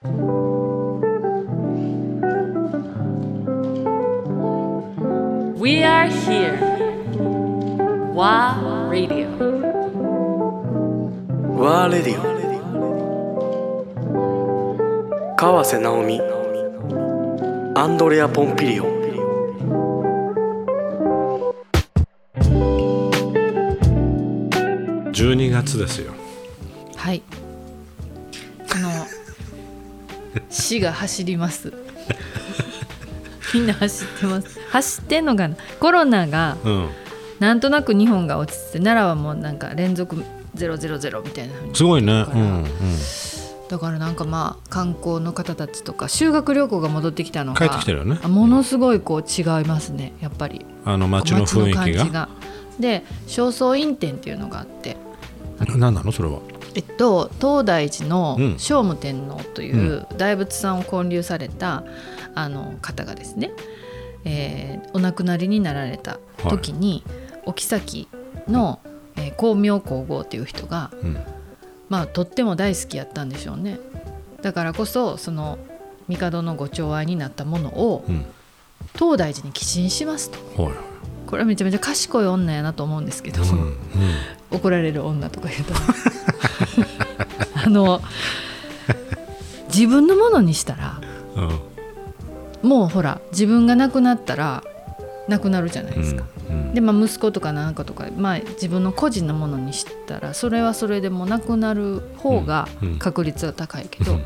We are here. WA Radio. ワーレディオ川瀬直美。アンドレア・ポンピリオン12月ですよ。はい。あの死が走ります。みんな走ってます。走ってんのかな？コロナがうん。なんとなく日本が落ち着いて奈良はもうなんか連続000みたいなすごいねだから。うんうん。だからなんかまあ観光の方たちとか修学旅行が戻ってきたのが帰ってきてるよね。あものすごいこう違いますね。やっぱり。あの街の雰囲気が。で正倉院展っていうのがあって。何なの？それはえっと、東大寺のうん。聖武天皇という大仏さんを建立されたあの方がですね、えーお亡くなりになられた時に、お妃の、えー光明皇后っていう人が、うん。まあ、とっても大好きやったんでしょうね。だからこそその帝のご寵愛になったものをうん。東大寺に寄進しますと。はいこれはめちゃめちゃ賢い女やなと思うんですけど、うんうん。怒られる女とか言うと。あの自分のものにしたらうん。もうほら自分が亡くなったら亡くなるじゃないですか。うんでまあ、息子とかなんかとか、まあ、自分の個人のものにしたらそれはそれでもう亡くなる方がうんうん。確率は高いけど、うん。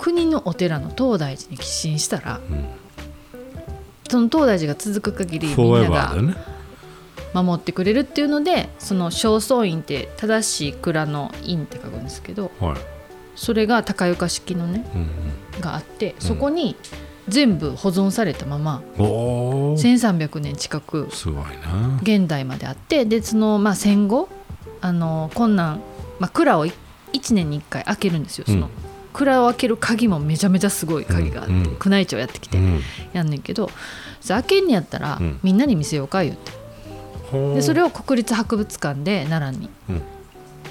国のお寺の東大寺に寄進したらうんその東大寺が続く限りみんなが守ってくれるっていうのでその正倉院って正しい蔵の院って書くんですけどはい。それが高床式のねうんがあってそこに全部保存されたままうんおおす1300年近くごいな。現代まであってでその、まあ、戦後あの困難、まあ、蔵を1年に1回開けるんですよその、うん蔵を開ける鍵もめちゃめちゃすごい鍵があって、うんうん。宮内庁やってきてうん。やんねんけど、開けんにやったら、うん。みんなに見せようか言ってでそれを国立博物館で奈良にうん。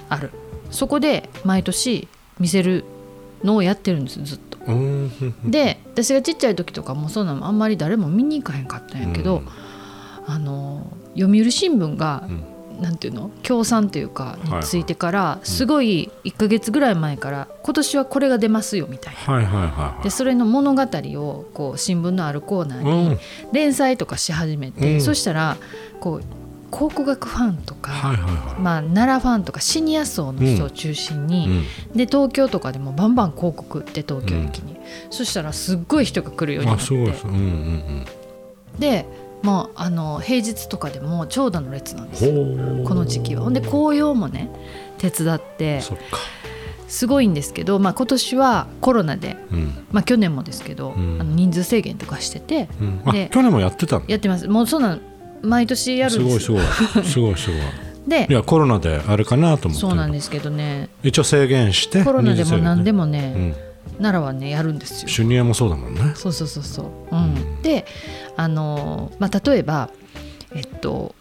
ある、そこで毎年見せるのをやってるんですずっと。で私がちっちゃい時とかもそんなのあんまり誰も見に行かへんかったんやけど、うん。あの読売新聞が、うんなんていうの？協賛というかはいについてから、すごい1ヶ月ぐらい前から今年はこれが出ますよみたいな。はいはいはいはい。でそれの物語をこう新聞のあるコーナーうん。に連載とかし始めて、うん。そしたらこう考古学ファンとか、はいはいはまあ、奈良ファンとかシニア層の人を中心いに、で東京とかでもバンバン広告って東京駅に、そしたらすっごい人が来るようになってすごいです。うんうん。で、まあ、あの平日とかでも長蛇の列なんですよ。この時期は。ほんで紅葉もね手伝ってすごいんですけど、まあ、今年はコロナで、うん。まあ、去年もですけど、うん。あの人数制限とかしててうん。あで去年もやってたの？やってます。もうそんなん毎年やるすごいんですよ。すごいすごい。すごいでいやコロナであれかなと思ってそうなんですけどね。一応制限してコロナでも何でも、もね、うん、奈良はねやるんですよ。シュニアもそうだもんね。そうそうそうそう。うん、であのまあ例えばえっと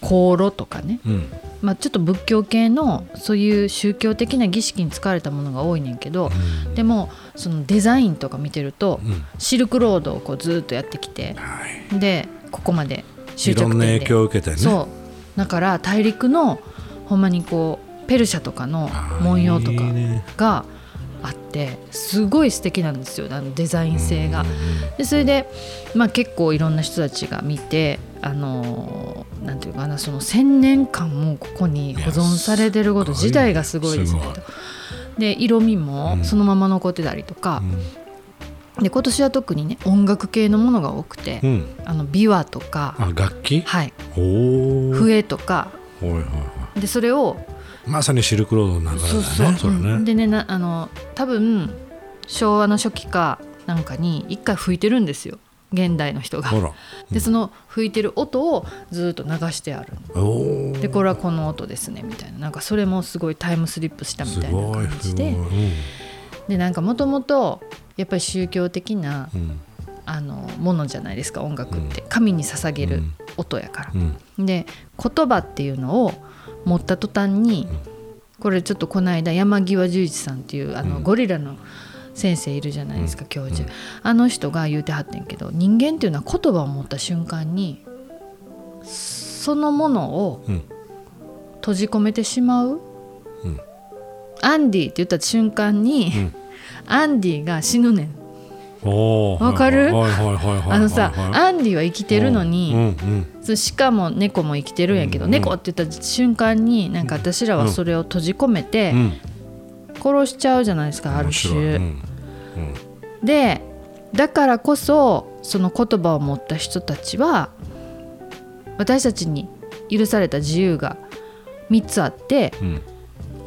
香炉とかね、うん。まあ、ちょっと仏教系のそういう宗教的な儀式に使われたものが多いねんけど、うん。でもそのデザインとか見てると、うん。シルクロードをこうずっとやってきてはい。でここまでい終着点で。ろんな影響を受けてね。そう。だから大陸のほんまにこうペルシャとかの文様とかいいね。があってすごい素敵なんですよあのデザイン性が。うん。でそれで、まあ、結構いろんな人たちが見てあのーなんていうかなその1,000年間もここに保存されてること自体がすごいですねと。で色味もうん。そのまま残ってたりとか、で今年は特にね音楽系のものが多くて、うん、うんあの琵琶とか、あ楽器？はい、笛とか。はいはいはでそれをいまさにシルクロードの流れだねそうそう。それね、うんでねなあの多分昭和の初期かなんかに一回吹いてるんですよ。現代の人が。ほら。でその吹いてる音をずっと流してある。でこれはこの音ですねみたいな。なんかそれもすごいタイムスリップしたみすたいな感じで。でなんかもともとやっぱり宗教的なうん。あのものじゃないですか音楽って。神に捧げる音やから。う。ん。で言葉っていうのを持った途端にこれちょっとこの間山際十一さんっていうあの、うん。ゴリラの先生いるじゃないですか、教授、あの人が言うてはってんけど人間っていうのは言葉を持った瞬間にそのものをうん。閉じ込めてしまう、うん。アンディって言った瞬間に、うん。アンディが死ぬねん。わかる？あのさ、はいアンディは生きてるのに、うんうんそう鹿も猫も生きてるんやけど、うん。猫って言った瞬間になんか私らはそれを閉じ込めてうん。殺しちゃうじゃないですか、ある面白い。種。うん。でだからこそその言葉を持った人たちは私たちに許された自由が3つあってうん。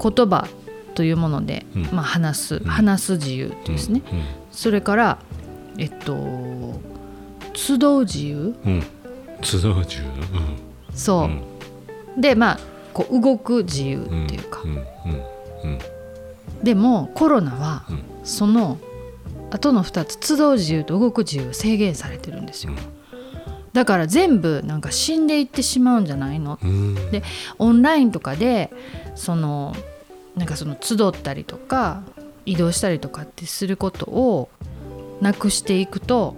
言葉というもので、うん。まあ、話す、ん。話す自由ですね、うん。それからえっと集う自由？うんうん集う自由そう、うん。でまあこう動く自由うんっていうか、でもコロナはうん。その後の2つ集う自由と動く自由制限されてるんですよ、うん。だから全部なんか死んでいってしまうんじゃないの？うん。でオンラインとかでそのなんかその集ったりとか移動したりとかってすることをなくしていくと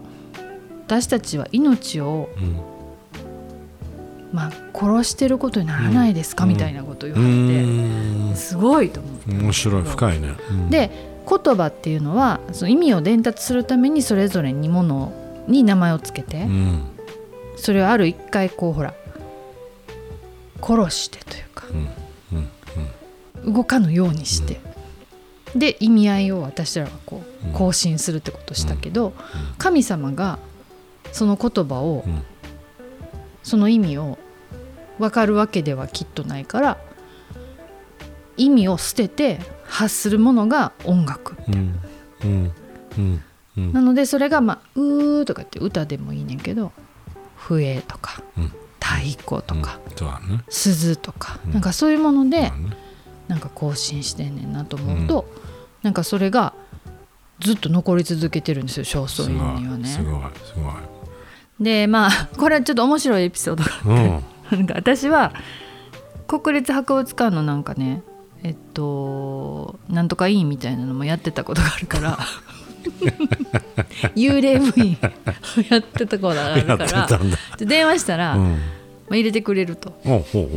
私たちは命を、うんまあ、殺してることにならないですか、うん。みたいなことを言うわれん。てすごいと思って。面白い深いね。うん。で言葉っていうのはその意味を伝達するためにそれぞれにものに名前をつけて、うん。それをある一回こうほら殺してというか動かぬようにして、で意味合いを私らはこう更新するってことをしたけど、神様がその言葉を、うん。その意味を分かるわけではきっとないから意味を捨てて発するものが音楽。うん。うん。うん。うん。なのでそれがまあ「うー」とかって歌でもいいねんけど笛とかうん。太鼓とか鈴とかうん。なんかそういうものでなんか更新してんねんなと思うとなんかそれがずっと残り続けてるんですよ正倉院にはいね。すごい。すごい。でまあこれはちょっと面白いエピソードがうんなんか私は国立博物館のなんかねえっとなんとか委員みたいなのもやってたことがあるから 幽霊部員をやってたことがあるから電話したら、まうん。あ、入れてくれると。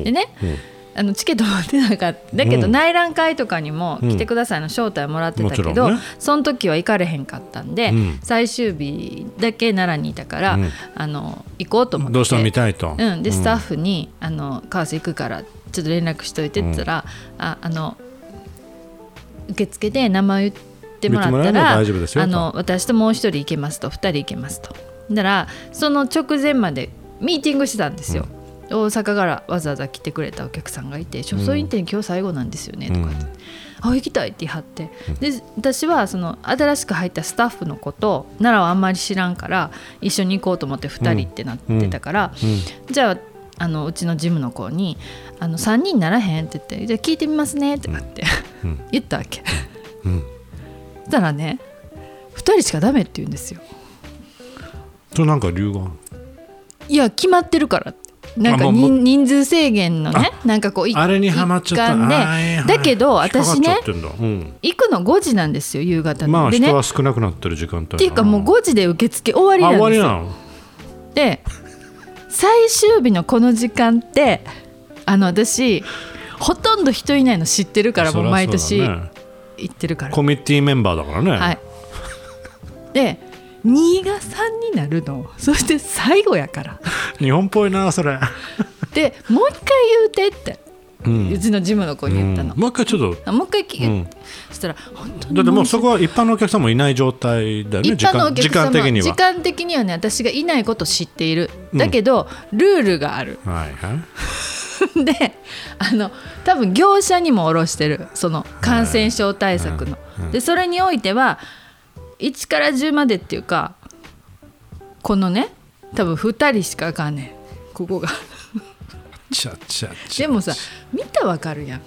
でねうんあのチケット持ってなかった。だけど、うん内覧会とかにも来てくださいの招待もらってたけど、もちろんね。その時は行かれへんかったんで、うん。最終日だけ奈良にいたから、うん。あの行こうと思って。どうしても見たいと。うん、でスタッフに「あの川瀬行くからちょっと連絡しといて」って言ったら「ああの受付で名前言ってもらったらあの私ともう一人行けますと二人行けますと」だからその直前までミーティングしてたんですよ。大阪からわざわざ来てくれたお客さんがいて「初走院展今日最後なんですよね」とかって、あ行きたいって言い張って。で私はその新しく入ったスタッフの子と奈良はあんまり知らんから一緒に行こうと思って2人ってなってたから、うん。じゃああのうちのジムの子に「あの3人ならへん?」って言って「じゃあ聞いてみますね」ってなって、うん。言ったわけ。うん。そしたらね2人しかダメって言うんですよ。それなんか理由がいや決まってるからってなんか人人数制限のねなんかこういあれにはまっち一環で。だけど私ねうん。行くの5時なんですよ夕方の。まあでね。人は少なくなってる時間帯っていうかもう5時で受付終わりあなんですよ。終わりなの？で最終日のこの時間ってあの私ほとんど人いないの知ってるからもう毎年行ってるから。コミッティメンバーだからね。はい、で2が3になるの。そして最後やから。日本っぽいなそれ。でもう一回言うてって、ううんちのジムの子に言ったの、うん。もう一回ちょっと。あもう一回聞いて、うん。そしたら本当にだってもうそこは一般のお客さんもいない状態だよね一般のお時客様間時間的には。時間的にはね私がいないこと知っている。うん。だけど、ルールがある。はいはい。であの多分業者にも卸してる。その感染症対策の。でそれにおいては1から10までっていうかこのね多分2人しかあかんねん。ここが。ちゃちゃちゃ。でもさ見たらわかるやん。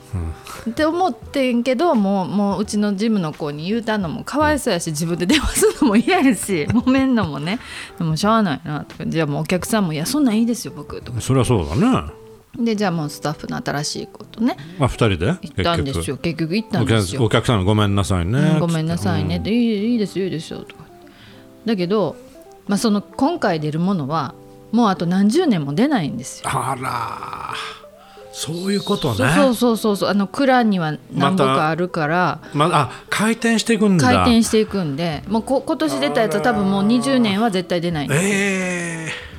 って思ってんけどもうもううちのジムの子に言うたのもかわいそうやし自分で電話するのも嫌やし 揉めんのもね。でもしゃあないなとか。じゃあもうお客さんも「いやそんなんいいですよ僕」とか。そりゃそうだねでじゃあもうスタッフの新しいことね。あ二人で？行ったんですよ。結局。行ったおんですよ。客お客さんごめんなさいね。うんごめんなさいね、つっでいいいいですよいいですよとか。だけど、まあ、その今回出るものはもうあと何十年も出ないんですよ。あら。そういうことね。そうそうそうそうあの蔵には何本またかあるから、まあ回転していくんだ。回転していくんで。もうこ今年出たやつは多分もう20年は絶対出ないんですええ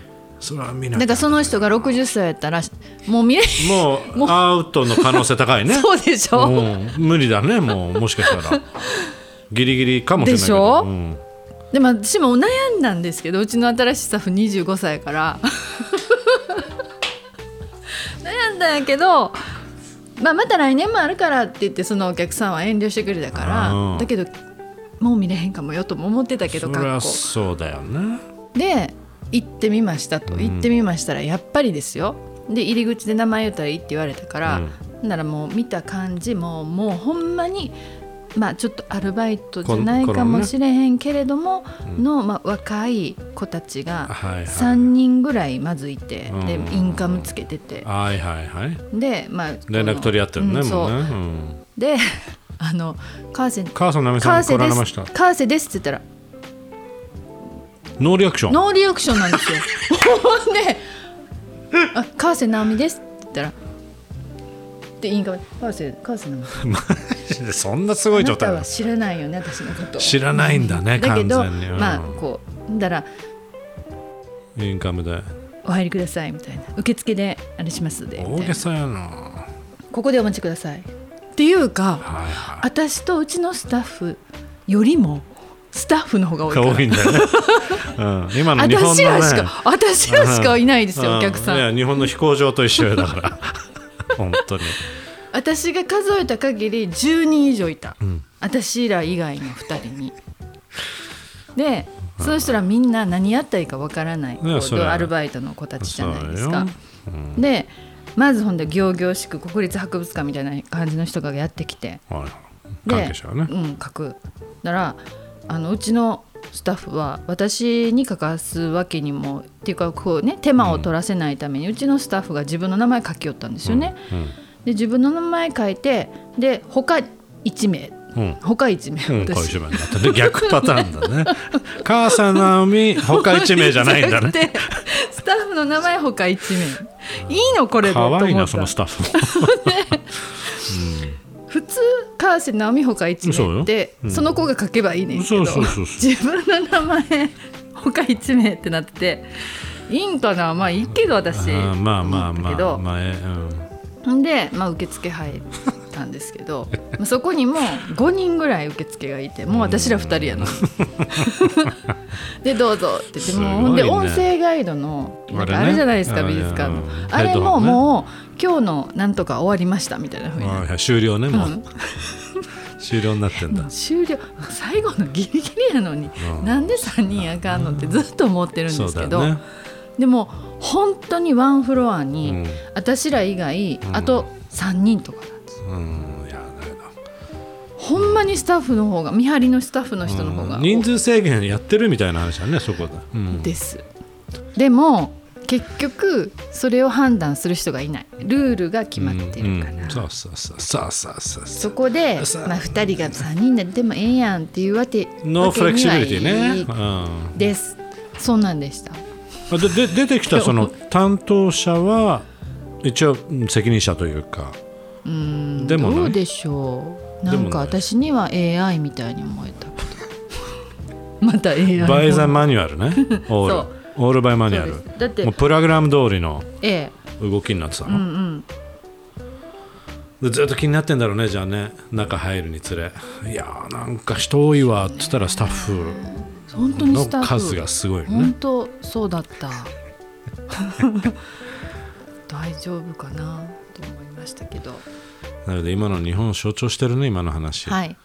それは見ないだからその人が60歳やったらもう見れもうアウトの可能性高いね。そうでしょ、うん。無理だねもう。もしかしたら。ギリギリかもしれないでしょ？うん。でも私も悩んだんですけどうちの新しいスタッフ25歳やから。悩んだんやけど、まあ、また来年もあるからって言ってそのお客さんは遠慮してくれたからうん。だけどもう見れへんかもよとも思ってたけどそれは格好そうだよね。で行ってみましたと。行ってみましたらやっぱりですよ。で入り口で名前言ったらいいって言われたから、ならもう見た感じももうほんまにまあちょっとアルバイトじゃないかもしれへんけれども、の、まあ、若い子たちがはいはい3人ぐらいまずいて、うん。でインカムつけてて、はいはいはい。でまあ連絡取り合ってるねうんもうであの川瀬母さんなみさん来川瀬ですした。川瀬ですって言ったらノーリアクション。ノーリアクションなんですよ。ほんで「あ川瀬直美です」って言ったら「でいいんか川瀬川瀬直美。そんなすごい状態だは知らないよね私のこと」知らないんだねだけど完全に。うん。まあこうだからインカムで「お入りください」みたいな「受付であれしますで」大げさやな。は「ここでお待ちください」っていうかいは私とうちのスタッフよりもスタッフの方が多いいから。多いんだよね。うん。今の日本のね。私らしか私らしかいないですよ、うお客さん。いや日本の飛行場と一緒よだから。本当に。私が数えた限り10人以上いた、ん。私ら以外の2人に。でその人らみんな何やったらいいかわからない、こうそれ。はアルバイトの子たちじゃないですか。でまずほんで仰々しく国立博物館みたいな感じの人がやってきて。はい関係者はね。うん、書く。だからあのうちのスタッフは私に書かすわけにもっていうかこうね手間を取らせないために、うちのスタッフが自分の名前書きよったんですよね。うん。で自分の名前書いてで他1名。うん。他1名、うん、こういう私一面だったね逆パターンだね。母さん直美他一名じゃないんだね。でスタッフの名前他1名。いいのこれで。と可思った。愛いなそのスタッフ 普通川瀬直美他1名ってそ,、うん。の子が書けばいいねんけど自分の名前他1名ってなってていいんかなまあいいけど私まあまあまあ思ったけど。まあえん。で、まあ、受付入ったんですけどまあそこにも5人ぐらい受付がいてもう私ら2人やの。に でどうぞって言ってもうほんで音声ガイドのああれじゃないですか、うん美術館の。うんあれももう今日のなんとか終わりましたみたいなふうに終了ねもう、うん。終了になってんだ。終了。最後のギリギリやのに、うん。なんで3人あかんのってずっと思ってるんですけど、ね。でも本当にワンフロアに、うん。私ら以外あと3人とかうんいやだほんまにスタッフの方が見張りのスタッフの人の方が、うん。人数制限やってるみたいな話だねそこで、うん、です。でも結局それを判断する人がいない。ルールが決まってるから、うん。うん。そうそうそうそうそう。そうそこで、まあ、2人が3人ででもええやんっていうわけ no flexibility ね、わけにはいです。そんなんでした。うん、でで出てきたその担当者は一応うん責任者というかうん。でもどうでしょう。なんか私には AI みたいに思えた。け どまた AI バイザマニュアルね。オール。オールバイマニュアル。だって。もうプログラム通りのええ。動きになってたの、うんうん。でずっと気になってんだろうねじゃあね。中入るにつれ。いやーなんか人多いわっつったらスタッフ。本当にのスタッフ。数がすごいよ本ね当そうだった。大丈夫かなと思いましたけど。なので今の日本を象徴してるね今の話、はい